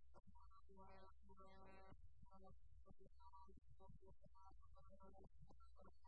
Thank you.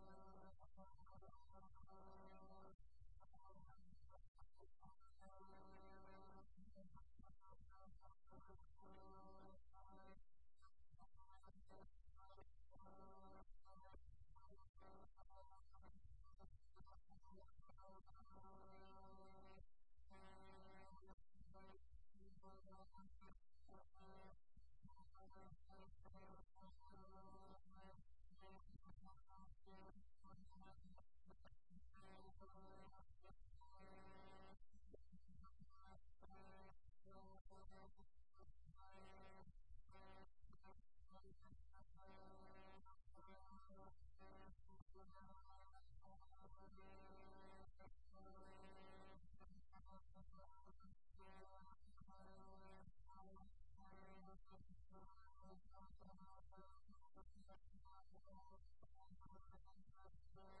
I'm not sure.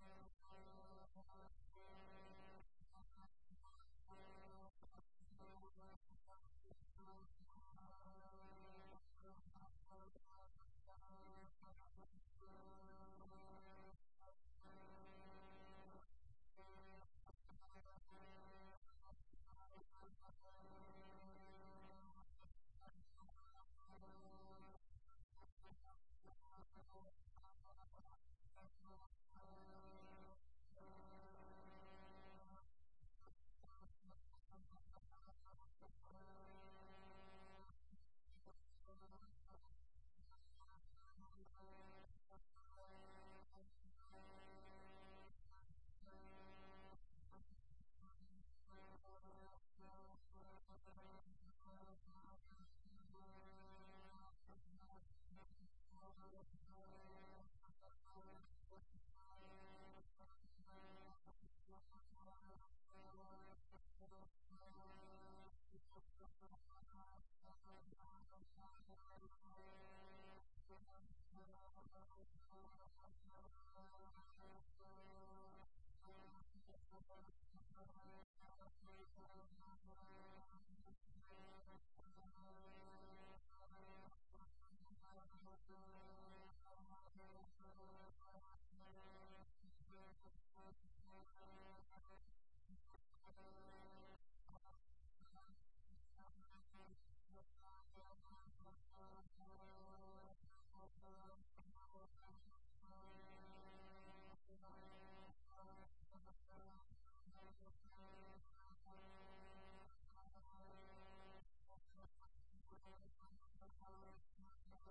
around Thank you.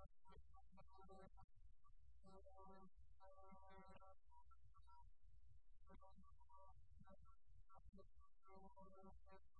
Thank you.